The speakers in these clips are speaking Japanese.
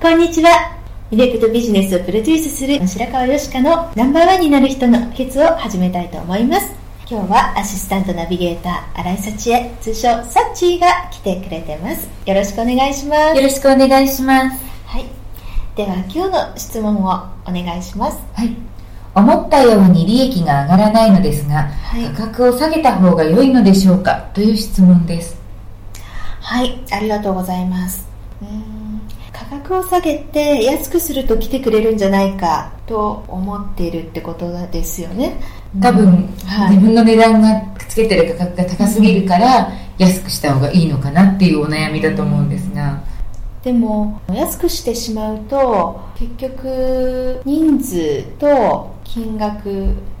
こんにちは。魅力とビジネスをプロデュースする白川よしかのナンバーワンになる人の秘訣を始めたいと思います。今日はアシスタントナビゲーター、新井幸恵、通称サッチーが来てくれてます。よろしくお願いします。よろしくお願いします。はい。では今日の質問をお願いします。はい。思ったように利益が上がらないのですが、はい価格を下げた方が良いのでしょうかという質問です。はい、ありがとうございます。うーん価格を下げて安くすると来てくれるんじゃないかと思っているってことですよね。多分、はい。自分の値段がつけてる価格が高すぎるから、安くした方がいいのかなっていうお悩みだと思うんですが、でも安くしてしまうと結局人数と金額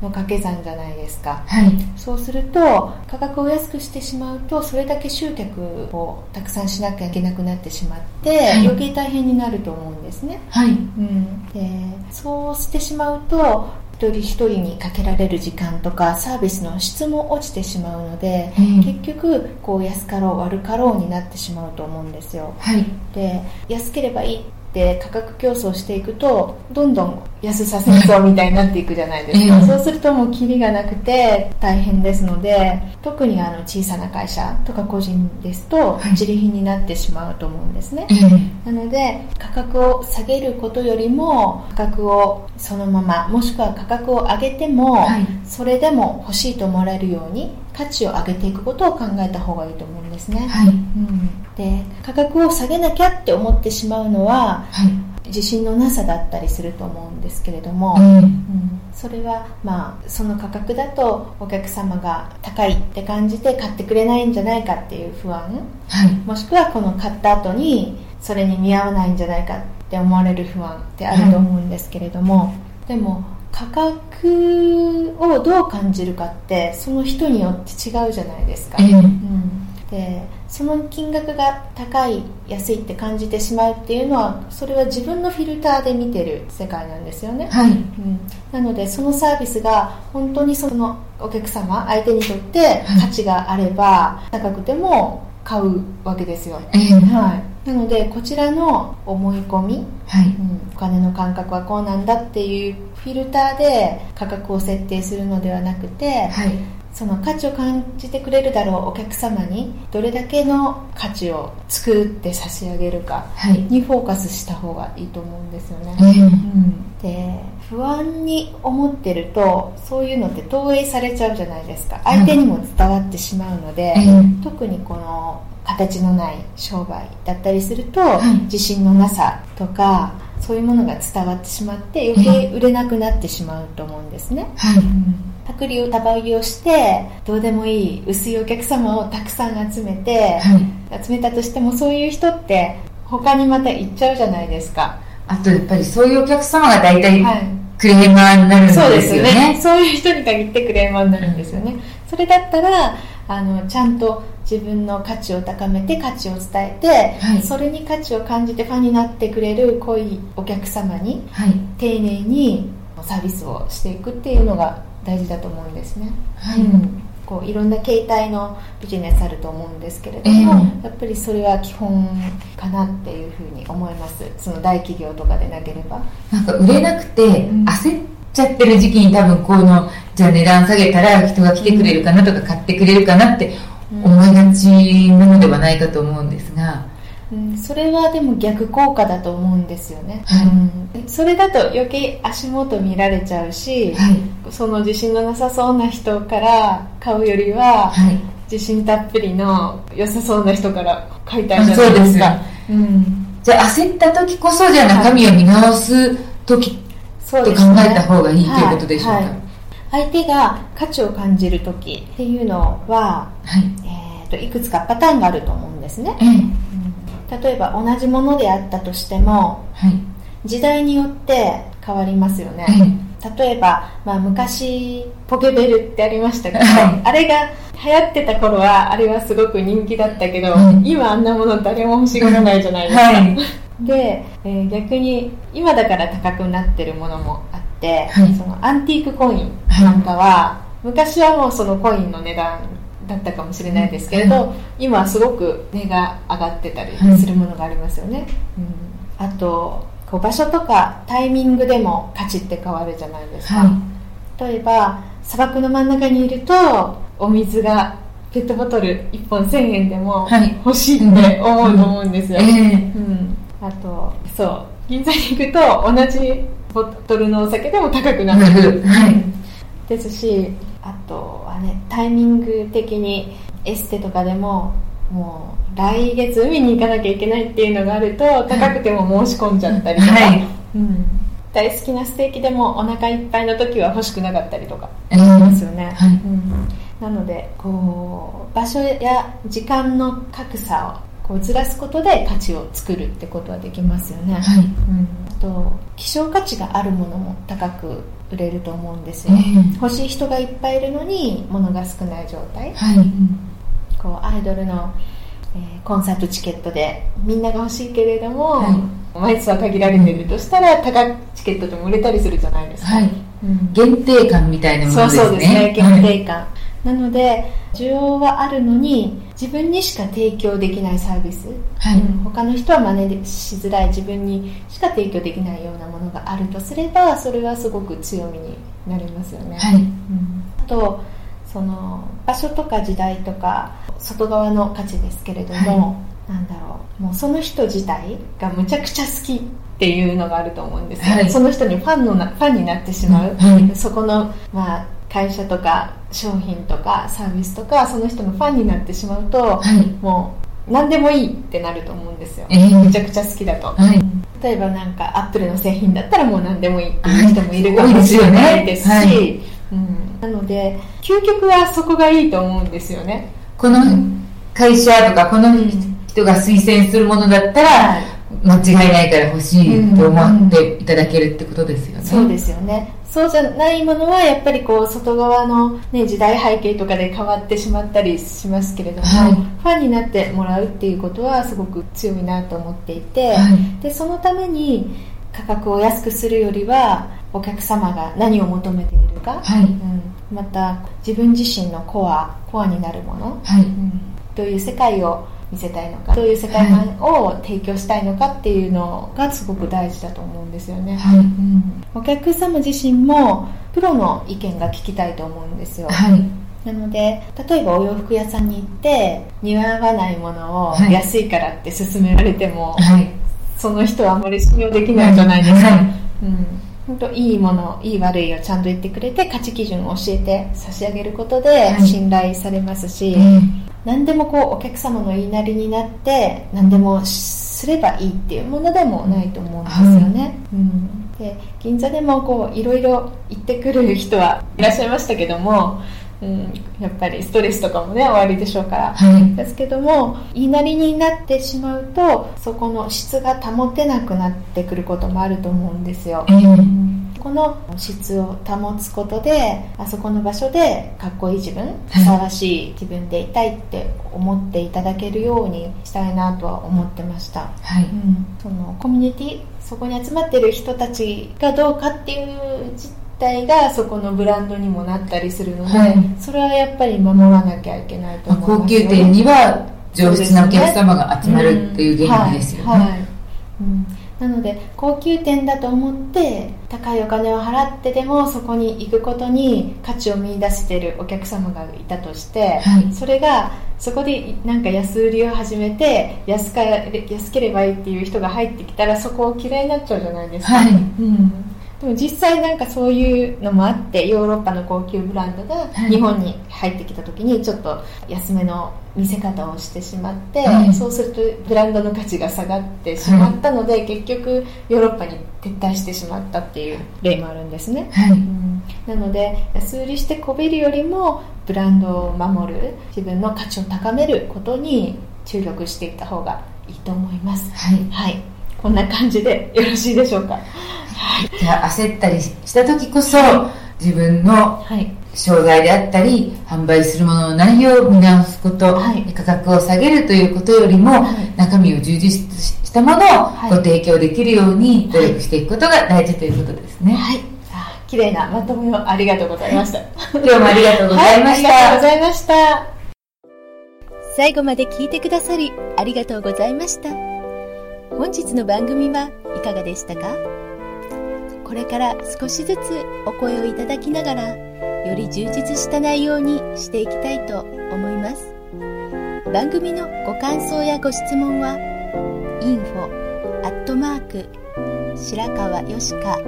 の掛け算じゃないですかはい。そうすると価格を安くしてしまうとそれだけ集客をたくさんしなきゃいけなくなってしまって、はい余計大変になると思うんですねはい。うん、でそうしてしまうと一人一人にかけられる時間とかサービスの質も落ちてしまうので、うん結局こう安かろう悪かろうになってしまうと思うんですよはい。で安ければいいって価格競争していくとどんどん安さ戦争みたいになっていくじゃないですか、うん。そうするともうキリがなくて大変ですので特にあの小さな会社とか個人ですとはい。自利品になってしまうと思うんですね、ええなので価格を下げることよりも価格をそのままもしくは価格を上げても、はい。それでも欲しいと思われるように価値を上げていくことを考えた方がいいと思うんですね、はい。うん、で価格を下げなきゃって思ってしまうのははい。自信のなさだったりすると思うんですけれども、うん。うんそれはまあその価格だとお客様が高いって感じて買ってくれないんじゃないかっていう不安はい。もしくはこの買った後にそれに見合わないんじゃないかって思われる不安ってあると思うんですけれども、でも価格をどう感じるかってその人によって違うじゃないですか、ええ。うん、でその金額が高い安いって感じてしまうっていうのはそれは自分のフィルターで見てる世界なんですよね、はい。うん、なのでそのサービスが本当にそのお客様相手にとって価値があれば高くても買うわけですよ、ええ。はい、なのでこちらの思い込み、はい。うん、お金の感覚はこうなんだっていうフィルターで価格を設定するのではなくて、はい。その価値を感じてくれるだろうお客様にどれだけの価値を作って差し上げるかはい。にフォーカスした方がいいと思うんですよね、ええうん、で不安に思ってるとそういうのって投影されちゃうじゃないですか相手にも伝わってしまうので、ええ特にこの形のない商売だったりすると、い。自信のなさとかそういうものが伝わってしまって余計売れなくなってしまうと思うんですね、はい。パクリをたばりをしてどうでもいい薄いお客様をたくさん集めて、はい。集めたとしてもそういう人って他にまた行っちゃうじゃないですか、あと、やっぱりそういうお客様が大体はい。クレーマーになるんですよそうですよねね。そういう人に限ってクレーマーになるんですよね、それだったらあのちゃんと自分の価値を高めて価値を伝えて、はい。それに価値を感じてファンになってくれる濃いお客様にはい。丁寧にサービスをしていくっていうのが大事だと思うんですね、はい。うん。こういろんな形態のビジネスあると思うんですけれども、えやっぱりそれは基本かなっていうふうに思います。その大企業とかでなければ。なんか売れなくてん。焦っちゃってる時期に多分このじゃあ値段下げたら人が来てくれるかなとか買ってくれるかなって思いがちなのではないかと思うんですが、うん、それはでも逆効果だと思うんですよね、はい。うん、それだと余計足元見られちゃうし、はい。その自信のなさそうな人から買うよりは、はい。自信たっぷりの良さそうな人から買いたいじゃないですか。うん。じゃあ焦った時こそじゃあ中身を見直す時と考えた方がいいということでしょうか、相手が価値を感じる時っていうのは、はい。えー、といくつかパターンがあると思うんですね、ええ。うん。例えば同じものであったとしてもはい。時代によって変わりますよね、例えば、まあ、昔ポケベルってありましたけど、はい。あれが流行ってた頃はあれはすごく人気だったけど、うん今あんなもの誰も欲しがらないじゃないですか、はい。で、えー逆に今だから高くなってるものもはい。そのアンティークコインなんかは、昔はもうそのコインの値段だったかもしれないですけれど、は今はすごく値が上がってたりするものがありますよね、うん、あとこう場所とかタイミングでも価値って変わるじゃないですか、は例えば砂漠の真ん中にいるとお水がペットボトル1本1000円でもはい。欲しいって思うと思うんですよ、ええ。うん、あとそう銀座に行くと同じボトルのお酒でも高くなってくる、はい。ですしあとはねタイミング的にエステとかでももう来月海に行かなきゃいけないっていうのがあると高くても申し込んじゃったりとか、はい。うん、大好きなステーキでもお腹いっぱいの時は欲しくなかったりとか。ええしますよね、はい。うん、なのでこう場所や時間の格差をこうずらすことで価値を作るってことはできますよね、はい。うん、あと希少価値があるものも高く売れると思うんですよ、ええ欲しい人がいっぱいいるのに物が少ない状態、はい。こうアイドルの、えーコンサートチケットでみんなが欲しいけれども、はい。枚数は限られてるとしたら高いチケットでも売れたりするじゃないですか、はい。うん。限定感みたいなものですね。そうそうですね。限定感、なので需要はあるのに自分にしか提供できないサービス、はい。うん他の人は真似しづらい自分にしか提供できないようなものがあるとすればそれはすごく強みになりますよね、はい。うん。あとその場所とか時代とか外側の価値ですけれども、なんだろう。もうその人自体がむちゃくちゃ好きっていうのがあると思うんですよ、はい。その人にファンのなファンになってしまう、はい。そこの、まあ、会社とか商品とかサービスとかその人のファンになってしまうと、はい。もう何でもいいってなると思うんですよ、ええめちゃくちゃ好きだと、はい。例えばなんかアップルの製品だったらもう何でもいいっていう人もいるかはいもしれないですし、多い。うん、なので究極はそこがいいと思うんですよね。この会社とかこの人が推薦するものだったら間違いないから欲しいと思っていただけるってことですよね、そうですよね。そうじゃないものはやっぱりこう外側の、ね、時代背景とかで変わってしまったりしますけれども、はい。ファンになってもらうっていうことはすごく強いなと思っていて、はい。でそのために価格を安くするよりはお客様が何を求めているか、はい。うん、また自分自身のコアコアになるもの、はい。うん。どういう世界を見せたいのかどういう世界観？を提供したいのかっていうのがすごく大事だと思うんですよね、はい。うん。お客様自身もプロの意見が聞きたいと思うんですよ、はい。なので例えばお洋服屋さんに行って似合わないものをはい。安いからって勧められても、はい。その人はあまり信用できないじゃないですか、はい。うん。本当いいものいい悪いをちゃんと言ってくれて価値基準を教えて差し上げることではい。信頼されますし、え何でもこうお客様の言いなりになって何でもすればいいっていうものでもないと思うんですよね、うん、で銀座でもこういろいろ行ってくる人はいらっしゃいましたけども、うん、やっぱりストレスとかもね終わりでしょうから、はい。ですけども言いなりになってしまうとそこの質が保てなくなってくることもあると思うんですよ、ええこの質を保つことであそこの場所でかっこいい自分はいふさわしい自分でいたいって思っていただけるようにしたいなとは思ってました、はい。うん、そのコミュニティそこに集まってる人たちがどうかっていう実態がそこのブランドにもなったりするので、はい。それはやっぱり守らなきゃいけないとまあ思います高級店には上質なお客様が集まるっていう原理ですよね、はい。はい。うん、なので高級店だと思って高いお金を払ってでもそこに行くことに価値を見出しているお客様がいたとして、はい、それがそこでなんか安売りを始めて安か安ければいいっていう人が入ってきたらそこを嫌いになっちゃうじゃないですか、はい、うん。でも実際なんかそういうのもあってヨーロッパの高級ブランドが日本に入ってきた時にちょっと安めの見せ方をしてしまって、はい、そうするとブランドの価値が下がってしまったので、はい、結局ヨーロッパに撤退してしまったっていう例もあるんですね、はい、うん、なので安売りしてこびるよりもブランドを守る自分の価値を高めることに注力していった方がいいと思います。はい、はい、こんな感じでよろしいでしょうか。じゃあ焦ったりした時こそ、自分の障害であったり販売するものの内容を見直すこと、はい、価格を下げるということよりも、はい、中身を充実したものをご提供できるように努力していくことが大事ということですね。はい綺麗なまとめをありがとうございました。今日もありがとうございました。ありがとうございました。最後まで聞いてくださりありがとうございました。本日の番組はいかがでしたか？これから少しずつお声をいただきながらより充実した内容にしていきたいと思います。番組のご感想やご質問は info アットマーク白川よしか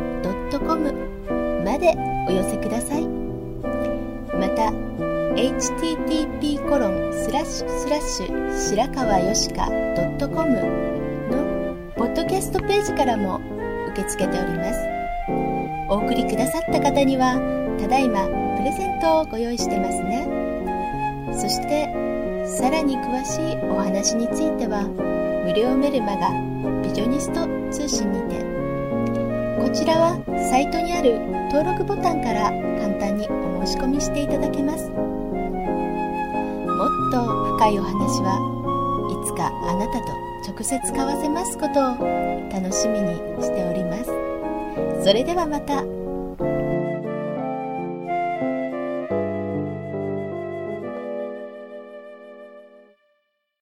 .com までお寄せください。また http コロンスラッシュスラッシュ白川よしか .com のポッドキャストページからも受け付けております。お送りくださった方にはただいまプレゼントをご用意してますね。そしてさらに詳しいお話については無料メルマガビジョニスト通信にてこちらはサイトにある登録ボタンから簡単にお申し込みしていただけます。もっと深いお話はいつかあなたと直接交わせますことを楽しみにしております。それではまた。